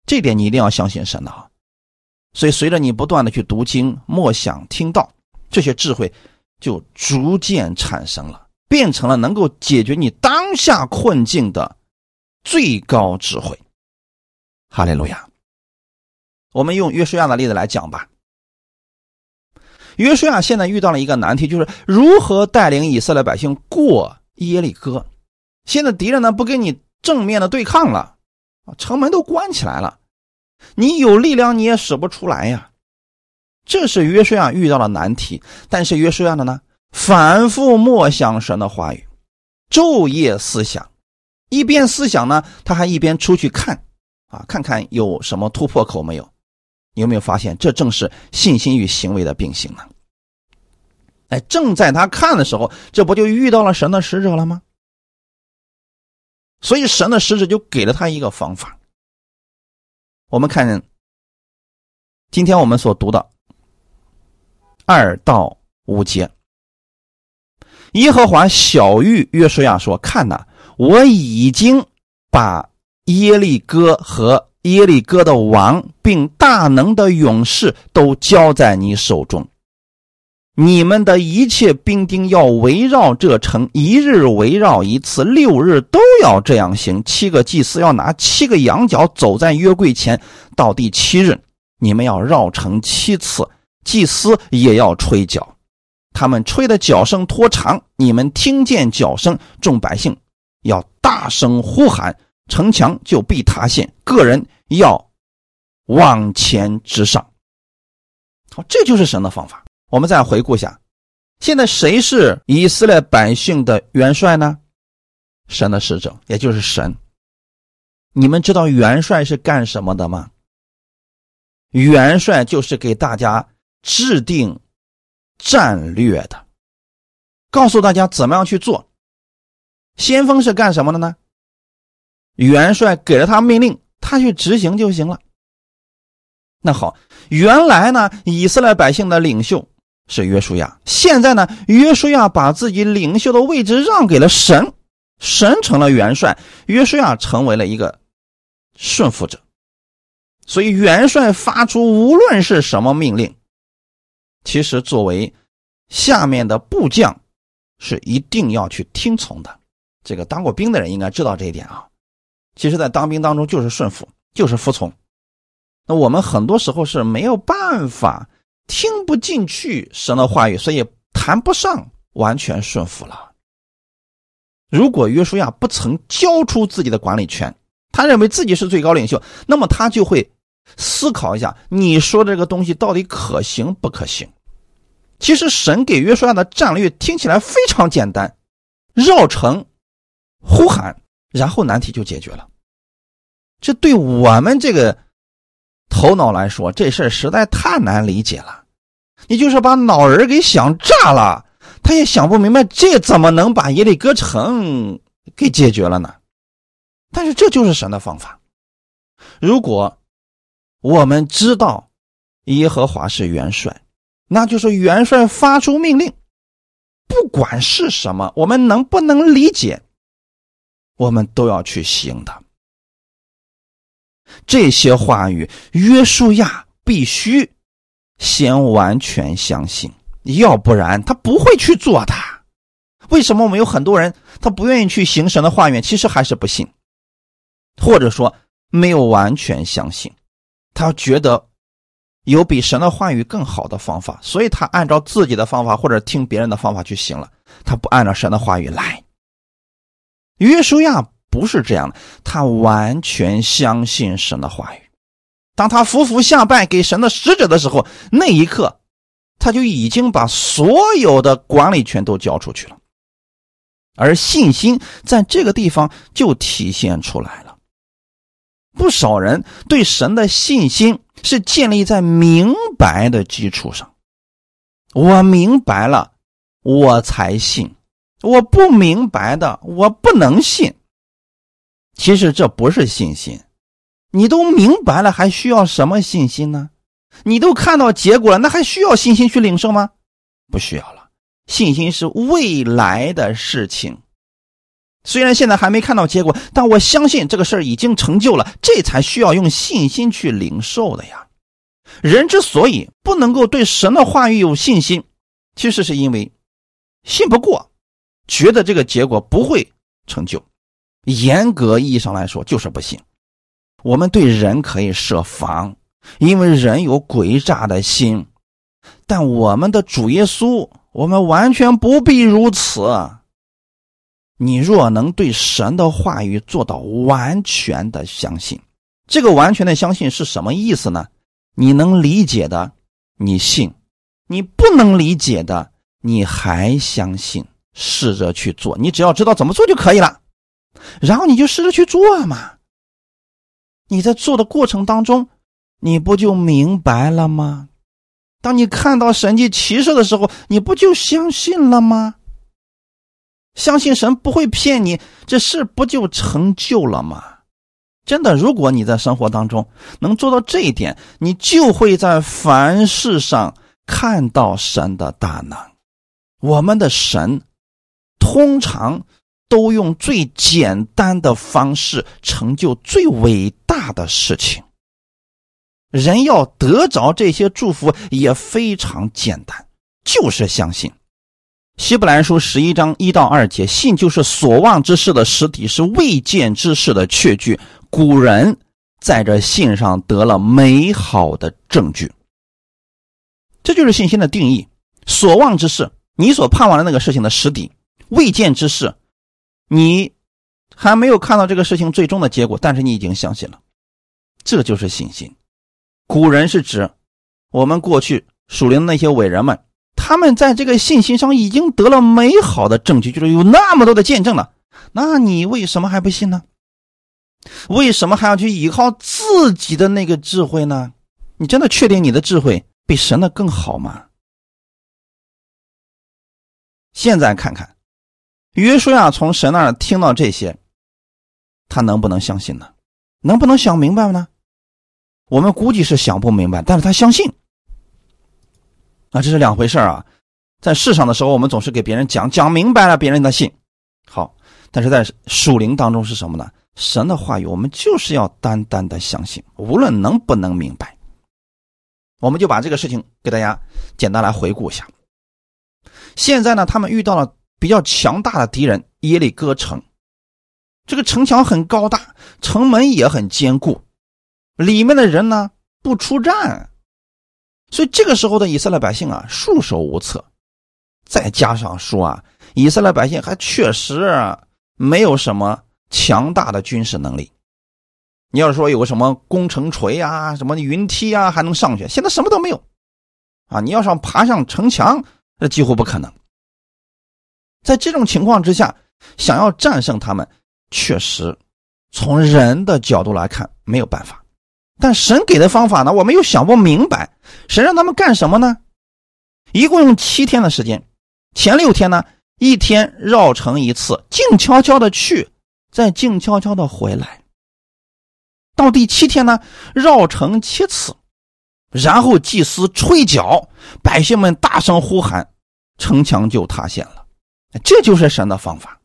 这点你一定要相信神的啊。所以，随着你不断的去读经、默想、听到。这些智慧就逐渐产生了，变成了能够解决你当下困境的最高智慧。哈利路亚！我们用约书亚的例子来讲吧。约书亚现在遇到了一个难题，就是如何带领以色列百姓过耶利哥。现在敌人呢不跟你正面的对抗了，啊城门都关起来了，你有力量你也使不出来呀。这是约书亚遇到的难题，但是约书亚的呢，反复默想神的话语，昼夜思想，一边思想呢，他还一边出去看，啊，看看有什么突破口没有？你有没有发现，这正是信心与行为的并行呢？哎，正在他看的时候，这不就遇到了神的使者了吗？所以神的使者就给了他一个方法，我们看今天我们所读的二到五节，耶和华小谕约书亚说：“看呐，我已经把耶利哥和耶利哥的王，并大能的勇士都交在你手中。”你们的一切兵丁要围绕这城，一日围绕一次，六日都要这样行。七个祭司要拿七个羊角走在约柜前，到第七日，你们要绕城七次，祭司也要吹角。他们吹的角声拖长，你们听见角声，众百姓要大声呼喊，城墙就必塌陷。个人要往前直上。好，这就是神的方法。我们再回顾一下，现在谁是以色列百姓的元帅呢？神的使者，也就是神。你们知道元帅是干什么的吗？元帅就是给大家制定战略的，告诉大家怎么样去做。先锋是干什么的呢？元帅给了他命令，他去执行就行了。那好，原来呢，以色列百姓的领袖。是约书亚。现在呢，约书亚把自己领袖的位置让给了神，神成了元帅，约书亚成为了一个顺服者。所以元帅发出无论是什么命令，其实作为下面的部将是一定要去听从的。这个当过兵的人应该知道这一点啊。其实，在当兵当中就是顺服，就是服从。那我们很多时候是没有办法。听不进去神的话语，所以谈不上完全顺服了。如果约书亚不曾交出自己的管理权，他认为自己是最高领袖，那么他就会思考一下：你说这个东西到底可行不可行？其实神给约书亚的战略听起来非常简单，绕城、呼喊，然后难题就解决了。这对我们这个头脑来说，这事实在太难理解了。你就是把脑仁给想炸了，他也想不明白这怎么能把耶利哥城给解决了呢？但是这就是神的方法。如果我们知道耶和华是元帅，那就是元帅发出命令，不管是什么，我们能不能理解，我们都要去行的。这些话语，约书亚必须。先完全相信，要不然他不会去做的。为什么我们有很多人他不愿意去行神的话语？其实还是不信，或者说没有完全相信，他觉得有比神的话语更好的方法，所以他按照自己的方法或者听别人的方法去行了，他不按照神的话语来。约书亚不是这样的，他完全相信神的话语。当他俯伏下拜给神的使者的时候，那一刻，他就已经把所有的管理权都交出去了，而信心在这个地方就体现出来了。不少人对神的信心是建立在明白的基础上，我明白了，我才信；我不明白的，我不能信。其实这不是信心。你都明白了，还需要什么信心呢？你都看到结果了，那还需要信心去领受吗？不需要了。信心是未来的事情，虽然现在还没看到结果，但我相信这个事儿已经成就了，这才需要用信心去领受的呀。人之所以不能够对神的话语有信心，其实是因为信不过，觉得这个结果不会成就。严格意义上来说，就是不行。我们对人可以设防，因为人有诡诈的心，但我们的主耶稣，我们完全不必如此。你若能对神的话语做到完全的相信，这个完全的相信是什么意思呢？你能理解的，你信；你不能理解的，你还相信，试着去做。你只要知道怎么做就可以了，然后你就试着去做嘛。你在做的过程当中，你不就明白了吗？当你看到神迹奇事的时候，你不就相信了吗？相信神不会骗你，这事不就成就了吗？真的，如果你在生活当中能做到这一点，你就会在凡事上看到神的大能。我们的神通常都用最简单的方式成就最伟大的事情。人要得着这些祝福也非常简单，就是相信。希伯来书十一章一到二节，信就是所望之事的实体，是未见之事的确据。古人在这信上得了美好的证据。这就是信心的定义：所望之事，你所盼望的那个事情的实底；未见之事，你还没有看到这个事情最终的结果，但是你已经相信了。这就是信心。古人是指我们过去属灵的那些伟人们。他们在这个信心上已经得了美好的证据，就是有那么多的见证了。那你为什么还不信呢？为什么还要去依靠自己的那个智慧呢？你真的确定你的智慧比神的更好吗？现在看看，约书亚从神那儿听到这些，他能不能相信呢？能不能想明白呢？我们估计是想不明白，但是他相信。那这是两回事啊，在世上的时候，我们总是给别人讲讲明白了，别人的信好；但是在属灵当中是什么呢？神的话语，我们就是要单单的相信，无论能不能明白。我们就把这个事情给大家简单来回顾一下。现在呢，他们遇到了比较强大的敌人耶利哥城，这个城墙很高大，城门也很坚固，里面的人呢不出战。所以这个时候的以色列百姓啊，束手无策。再加上说啊，以色列百姓还确实没有什么强大的军事能力。你要说有个什么攻城锤啊、什么云梯啊，还能上去，现在什么都没有啊！你要想爬上城墙，那几乎不可能。在这种情况之下，想要战胜他们，确实从人的角度来看没有办法。但神给的方法呢？我们又想不明白。神让他们干什么呢？一共用七天的时间，前六天呢，一天绕城一次，静悄悄的去，再静悄悄的回来。到第七天呢，绕城七次，然后祭司吹角，百姓们大声呼喊，城墙就塌陷了。这就是神的方法。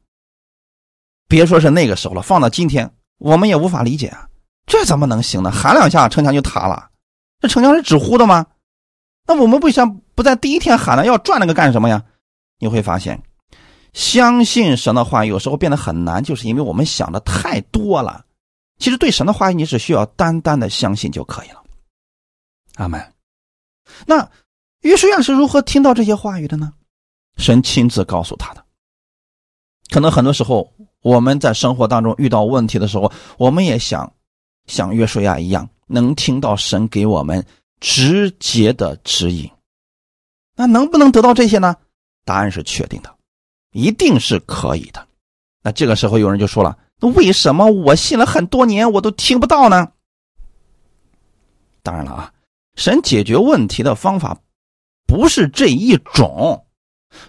别说是那个时候了，放到今天，我们也无法理解啊。这怎么能行呢？喊两下，城墙就塌了。这城墙是纸糊的吗？那我们不想不在第一天喊了？要转那个干什么呀？你会发现，相信神的话有时候变得很难，就是因为我们想的太多了。其实对神的话语，你只需要单单的相信就可以了。阿门。那约书亚是如何听到这些话语的呢？神亲自告诉他的。可能很多时候我们在生活当中遇到问题的时候，我们也想。像约书亚一样，能听到神给我们直接的指引，那能不能得到这些呢？答案是确定的，一定是可以的。那这个时候有人就说了：“那为什么我信了很多年，我都听不到呢？”当然了啊，神解决问题的方法不是这一种。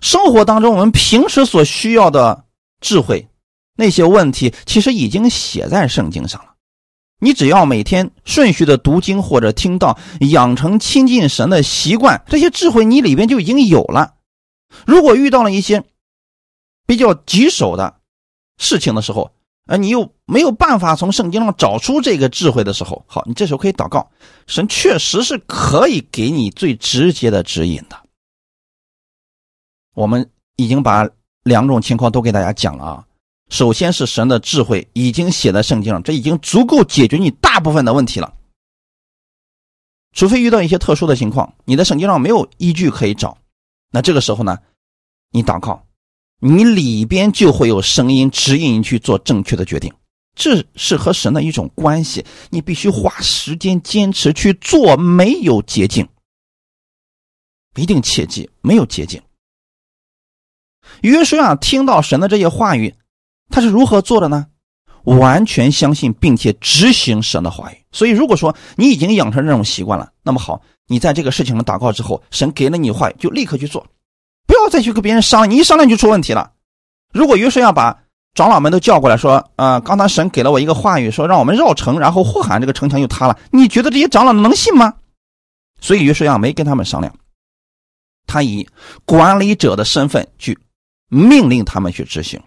生活当中我们平时所需要的智慧，那些问题其实已经写在圣经上了。你只要每天顺序的读经或者听到，养成亲近神的习惯，这些智慧你里边就已经有了。如果遇到了一些比较棘手的事情的时候，啊，你又没有办法从圣经上找出这个智慧的时候，好，你这时候可以祷告，神确实是可以给你最直接的指引的。我们已经把两种情况都给大家讲了啊。首先是神的智慧已经写在圣经上，这已经足够解决你大部分的问题了。除非遇到一些特殊的情况，你的圣经上没有依据可以找，那这个时候呢，你祷告，你里边就会有声音指引你去做正确的决定。这是和神的一种关系，你必须花时间坚持去做，没有捷径，一定切记没有捷径。约书亚听到神的这些话语。他是如何做的呢？完全相信并且执行神的话语。所以，如果说你已经养成这种习惯了，那么好，你在这个事情上祷告之后，神给了你话语，就立刻去做，不要再去跟别人商量，你一商量就出问题了。如果约书亚把长老们都叫过来说：“啊，刚才神给了我一个话语，说让我们绕城，然后呼喊这个城墙就塌了。你觉得这些长老能信吗？”所以约书亚没跟他们商量，他以管理者的身份去命令他们去执行。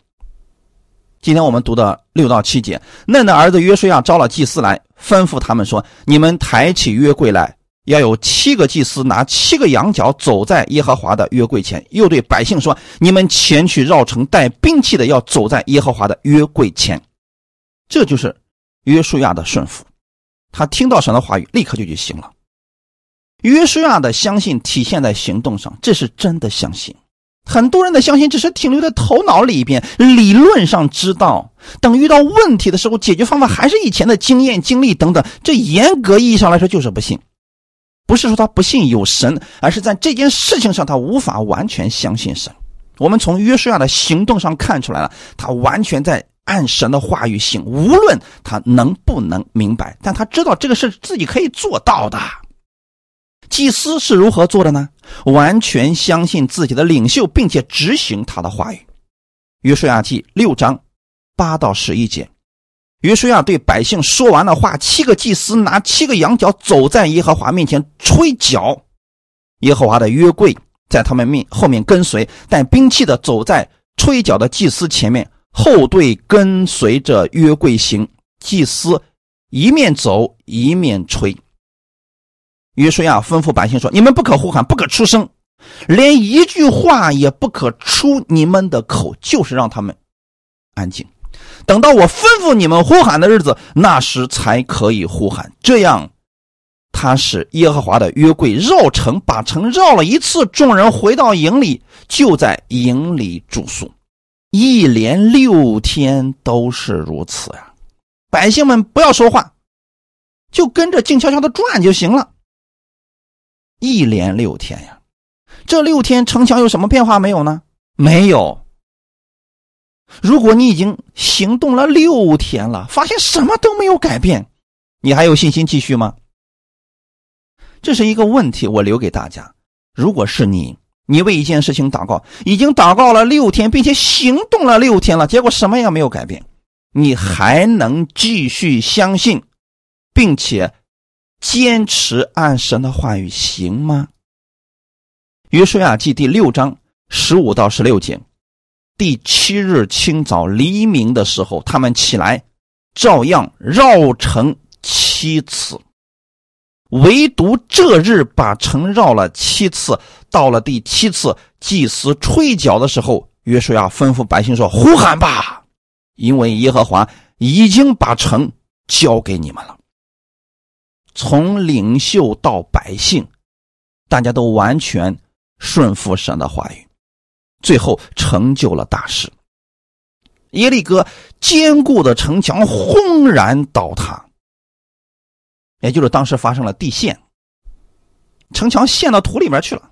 今天我们读的六到七节，嫩的儿子约书亚招了祭司来，吩咐他们说：“你们抬起约柜来。”要有七个祭司拿七个羊角走在耶和华的约柜前，又对百姓说：“你们前去绕城，带兵器的要走在耶和华的约柜前。”这就是约书亚的顺服，他听到神的话语，立刻就去行了。约书亚的相信体现在行动上，这是真的相信。很多人的相信只是停留在头脑里边，理论上知道，等遇到问题的时候，解决方法还是以前的经验、经历等等。这严格意义上来说，就是不信。不是说他不信有神，而是在这件事情上他无法完全相信神。我们从约书亚的行动上看出来了，他完全在按神的话语行，无论他能不能明白，但他知道这个是自己可以做到的。祭司是如何做的呢？完全相信自己的领袖，并且执行他的话语。约书亚记六章八到十一节。约书亚对百姓说完了话，七个祭司拿七个羊角走在耶和华面前吹角，耶和华的约柜在他们面后面跟随，带兵器的走在吹角的祭司前面，后队跟随着约柜行。祭司一面走一面吹。约书亚吩咐百姓说：“你们不可呼喊，不可出声，连一句话也不可出你们的口，就是让他们安静。”等到我吩咐你们呼喊的日子，那时才可以呼喊。这样，他使耶和华的约柜绕城，把城绕了一次。众人回到营里，就在营里住宿，一连六天都是如此呀。百姓们不要说话，就跟着静悄悄的转就行了。一连六天呀，这六天城墙有什么变化没有呢？没有。如果你已经行动了六天了，发现什么都没有改变，你还有信心继续吗？这是一个问题，我留给大家。如果是你，你为一件事情祷告，已经祷告了六天，并且行动了六天了，结果什么也没有改变，你还能继续相信，并且坚持按神的话语行吗？约书亚记第六章十五到十六节。第七日清早黎明的时候，他们起来，照样绕城七次，唯独这日把城绕了七次。到了第七次，祭司吹角的时候，约书亚吩咐百姓说：“呼喊吧，因为耶和华已经把城交给你们了。”从领袖到百姓，大家都完全顺服神的话语。最后成就了大事。耶利哥坚固的城墙轰然倒塌，也就是当时发生了地陷，城墙陷到土里面去了。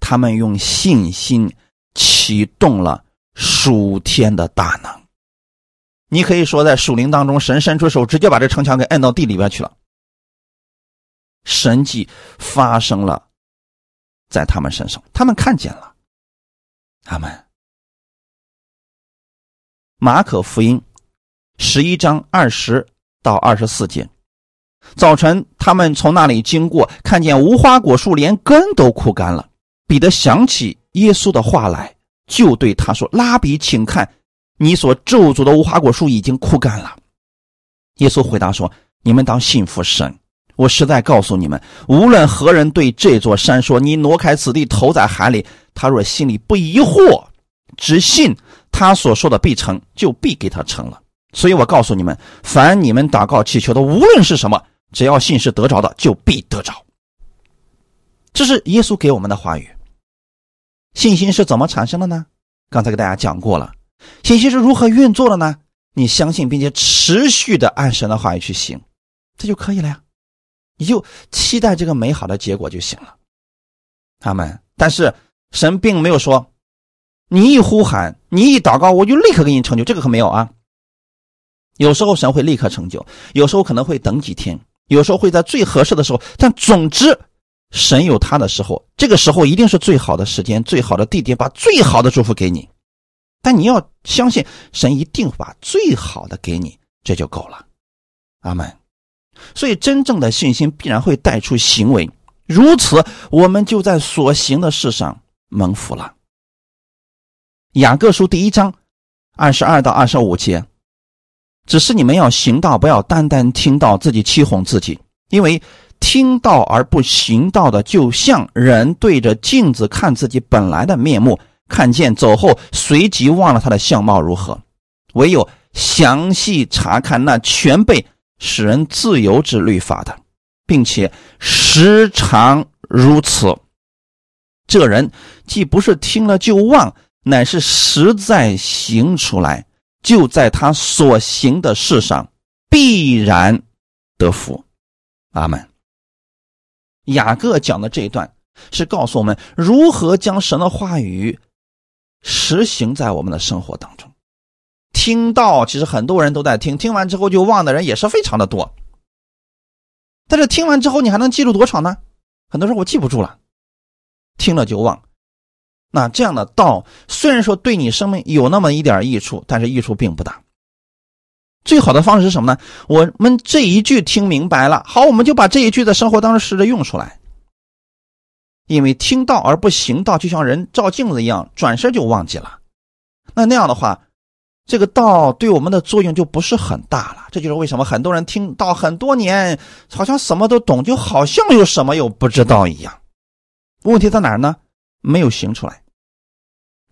他们用信心启动了属天的大能。你可以说，在属灵当中，神伸出手，直接把这城墙给摁到地里边去了。神迹发生了在他们身上，他们看见了。他们，马可福音十一章二十到二十四节，早晨他们从那里经过，看见无花果树连根都枯干了。彼得想起耶稣的话来，就对他说：“拉比，请看，你所咒诅的无花果树已经枯干了。”耶稣回答说：“你们当信服神。我实在告诉你们，无论何人对这座山说：‘你挪开此地，投在海里’，他若心里不疑惑，只信他所说的必成就，必给他成了。所以我告诉你们，凡你们祷告祈求的，无论是什么，只要信是得着的，就必得着。这是耶稣给我们的话语。信心是怎么产生的呢？刚才给大家讲过了。信心是如何运作的呢？你相信并且持续的按神的话语去行，这就可以了呀。你就期待这个美好的结果就行了。他们，但是。神并没有说，你一呼喊，你一祷告，我就立刻给你成就，这个可没有啊。有时候神会立刻成就，有时候可能会等几天，有时候会在最合适的时候。但总之，神有他的时候，这个时候一定是最好的时间、最好的地点，把最好的祝福给你。但你要相信，神一定把最好的给你，这就够了。阿门。所以，真正的信心必然会带出行为，如此，我们就在所行的事上蒙福了。雅各书第一章二十二到二十五节，只是你们要行道，不要单单听到自己欺哄自己，因为听到而不行道的，就像人对着镜子看自己本来的面目。看见走后，随即忘了他的相貌如何；唯有详细查看那全被使人自由之律法的，并且时常如此，这人既不是听了就忘，乃是实在行出来，就在他所行的事上必然得福。阿门。雅各讲的这一段是告诉我们如何将神的话语。实行在我们的生活当中，听到其实很多人都在听，听完之后就忘的人也是非常的多。但是听完之后你还能记住多少呢？很多时候我记不住了，听了就忘。那这样的道虽然说对你生命有那么一点益处，但是益处并不大。最好的方式是什么呢？我们这一句听明白了，好，我们就把这一句在生活当中试着用出来。因为听到而不行道，就像人照镜子一样，转身就忘记了。那那样的话，这个道对我们的作用就不是很大了。这就是为什么很多人听到很多年，好像什么都懂，就好像有什么又不知道一样。问题在哪儿呢？没有行出来。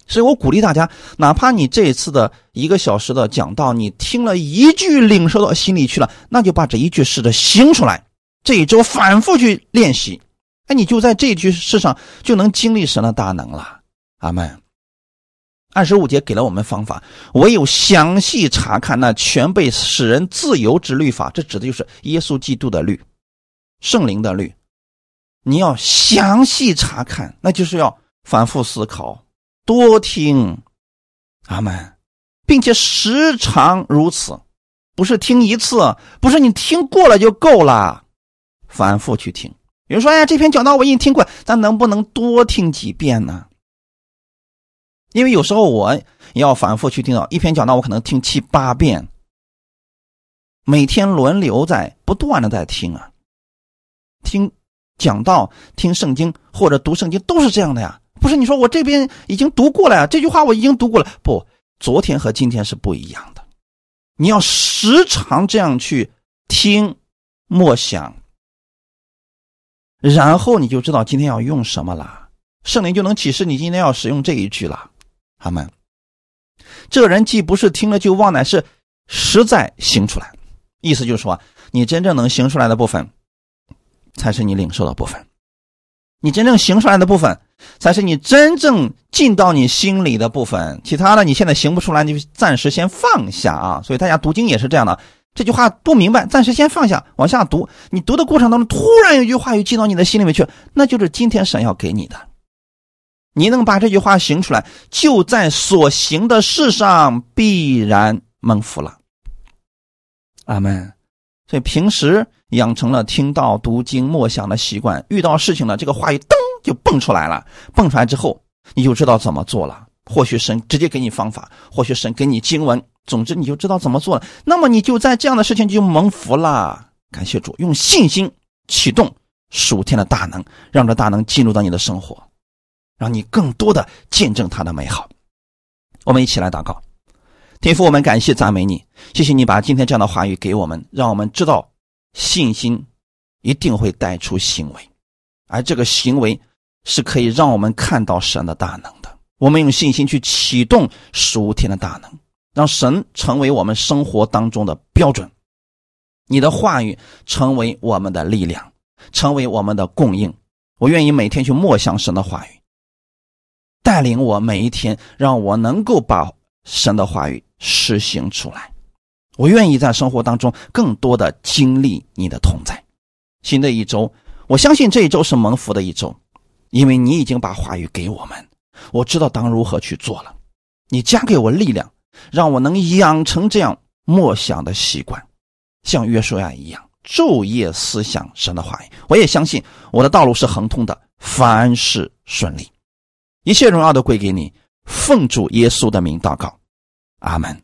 所以我鼓励大家，哪怕你这一次的一个小时的讲道，你听了一句，领受到心里去了，那就把这一句试着行出来。这一周反复去练习。哎，你就在这一句事上就能经历神的大能了，阿门。二十五节给了我们方法，唯有详细查看那全被使人自由之律法，这指的就是耶稣基督的律，圣灵的律。你要详细查看，那就是要反复思考，多听，阿门，并且时常如此，不是听一次，不是你听过了就够了，反复去听。比如说，哎呀，这篇讲道我已经听过，咱能不能多听几遍呢？因为有时候我要反复去听到一篇讲道，我可能听七八遍，每天轮流在不断的在听啊，听讲道、听圣经或者读圣经都是这样的呀。不是你说我这边已经读过了呀，这句话我已经读过了，不，昨天和今天是不一样的。你要时常这样去听，默想。然后你就知道今天要用什么了，圣灵就能启示你今天要使用这一句了。他们，这个人既不是听了就忘，乃是实在行出来。意思就是说，你真正能行出来的部分，才是你领受的部分；你真正行出来的部分，才是你真正进到你心里的部分。其他的你现在行不出来，你就暂时先放下啊。所以大家读经也是这样的。这句话不明白，暂时先放下，往下读。你读的过程当中，突然有句话语进到你的心里面去，那就是今天神要给你的。你能把这句话行出来，就在所行的事上必然蒙福了。阿门。所以平时养成了听到读经默想的习惯，遇到事情了，这个话语噔就蹦出来了。蹦出来之后，你就知道怎么做了。或许神直接给你方法，或许神给你经文。总之，你就知道怎么做了。那么，你就在这样的事情就蒙福了。感谢主，用信心启动属天的大能，让这大能进入到你的生活，让你更多的见证他的美好。我们一起来祷告，天父，我们感谢赞美你，谢谢你把今天这样的话语给我们，让我们知道信心一定会带出行为，而这个行为是可以让我们看到神的大能的。我们用信心去启动属天的大能。让神成为我们生活当中的标准，你的话语成为我们的力量，成为我们的供应。我愿意每天去默想神的话语，带领我每一天，让我能够把神的话语实行出来。我愿意在生活当中更多的经历你的同在。新的一周，我相信这一周是蒙福的一周，因为你已经把话语给我们，我知道当如何去做了。你加给我力量。让我能养成这样默想的习惯，像约书亚一样昼夜思想神的话语。我也相信我的道路是亨通的，凡事顺利，一切荣耀都归给你。奉主耶稣的名祷告，阿门。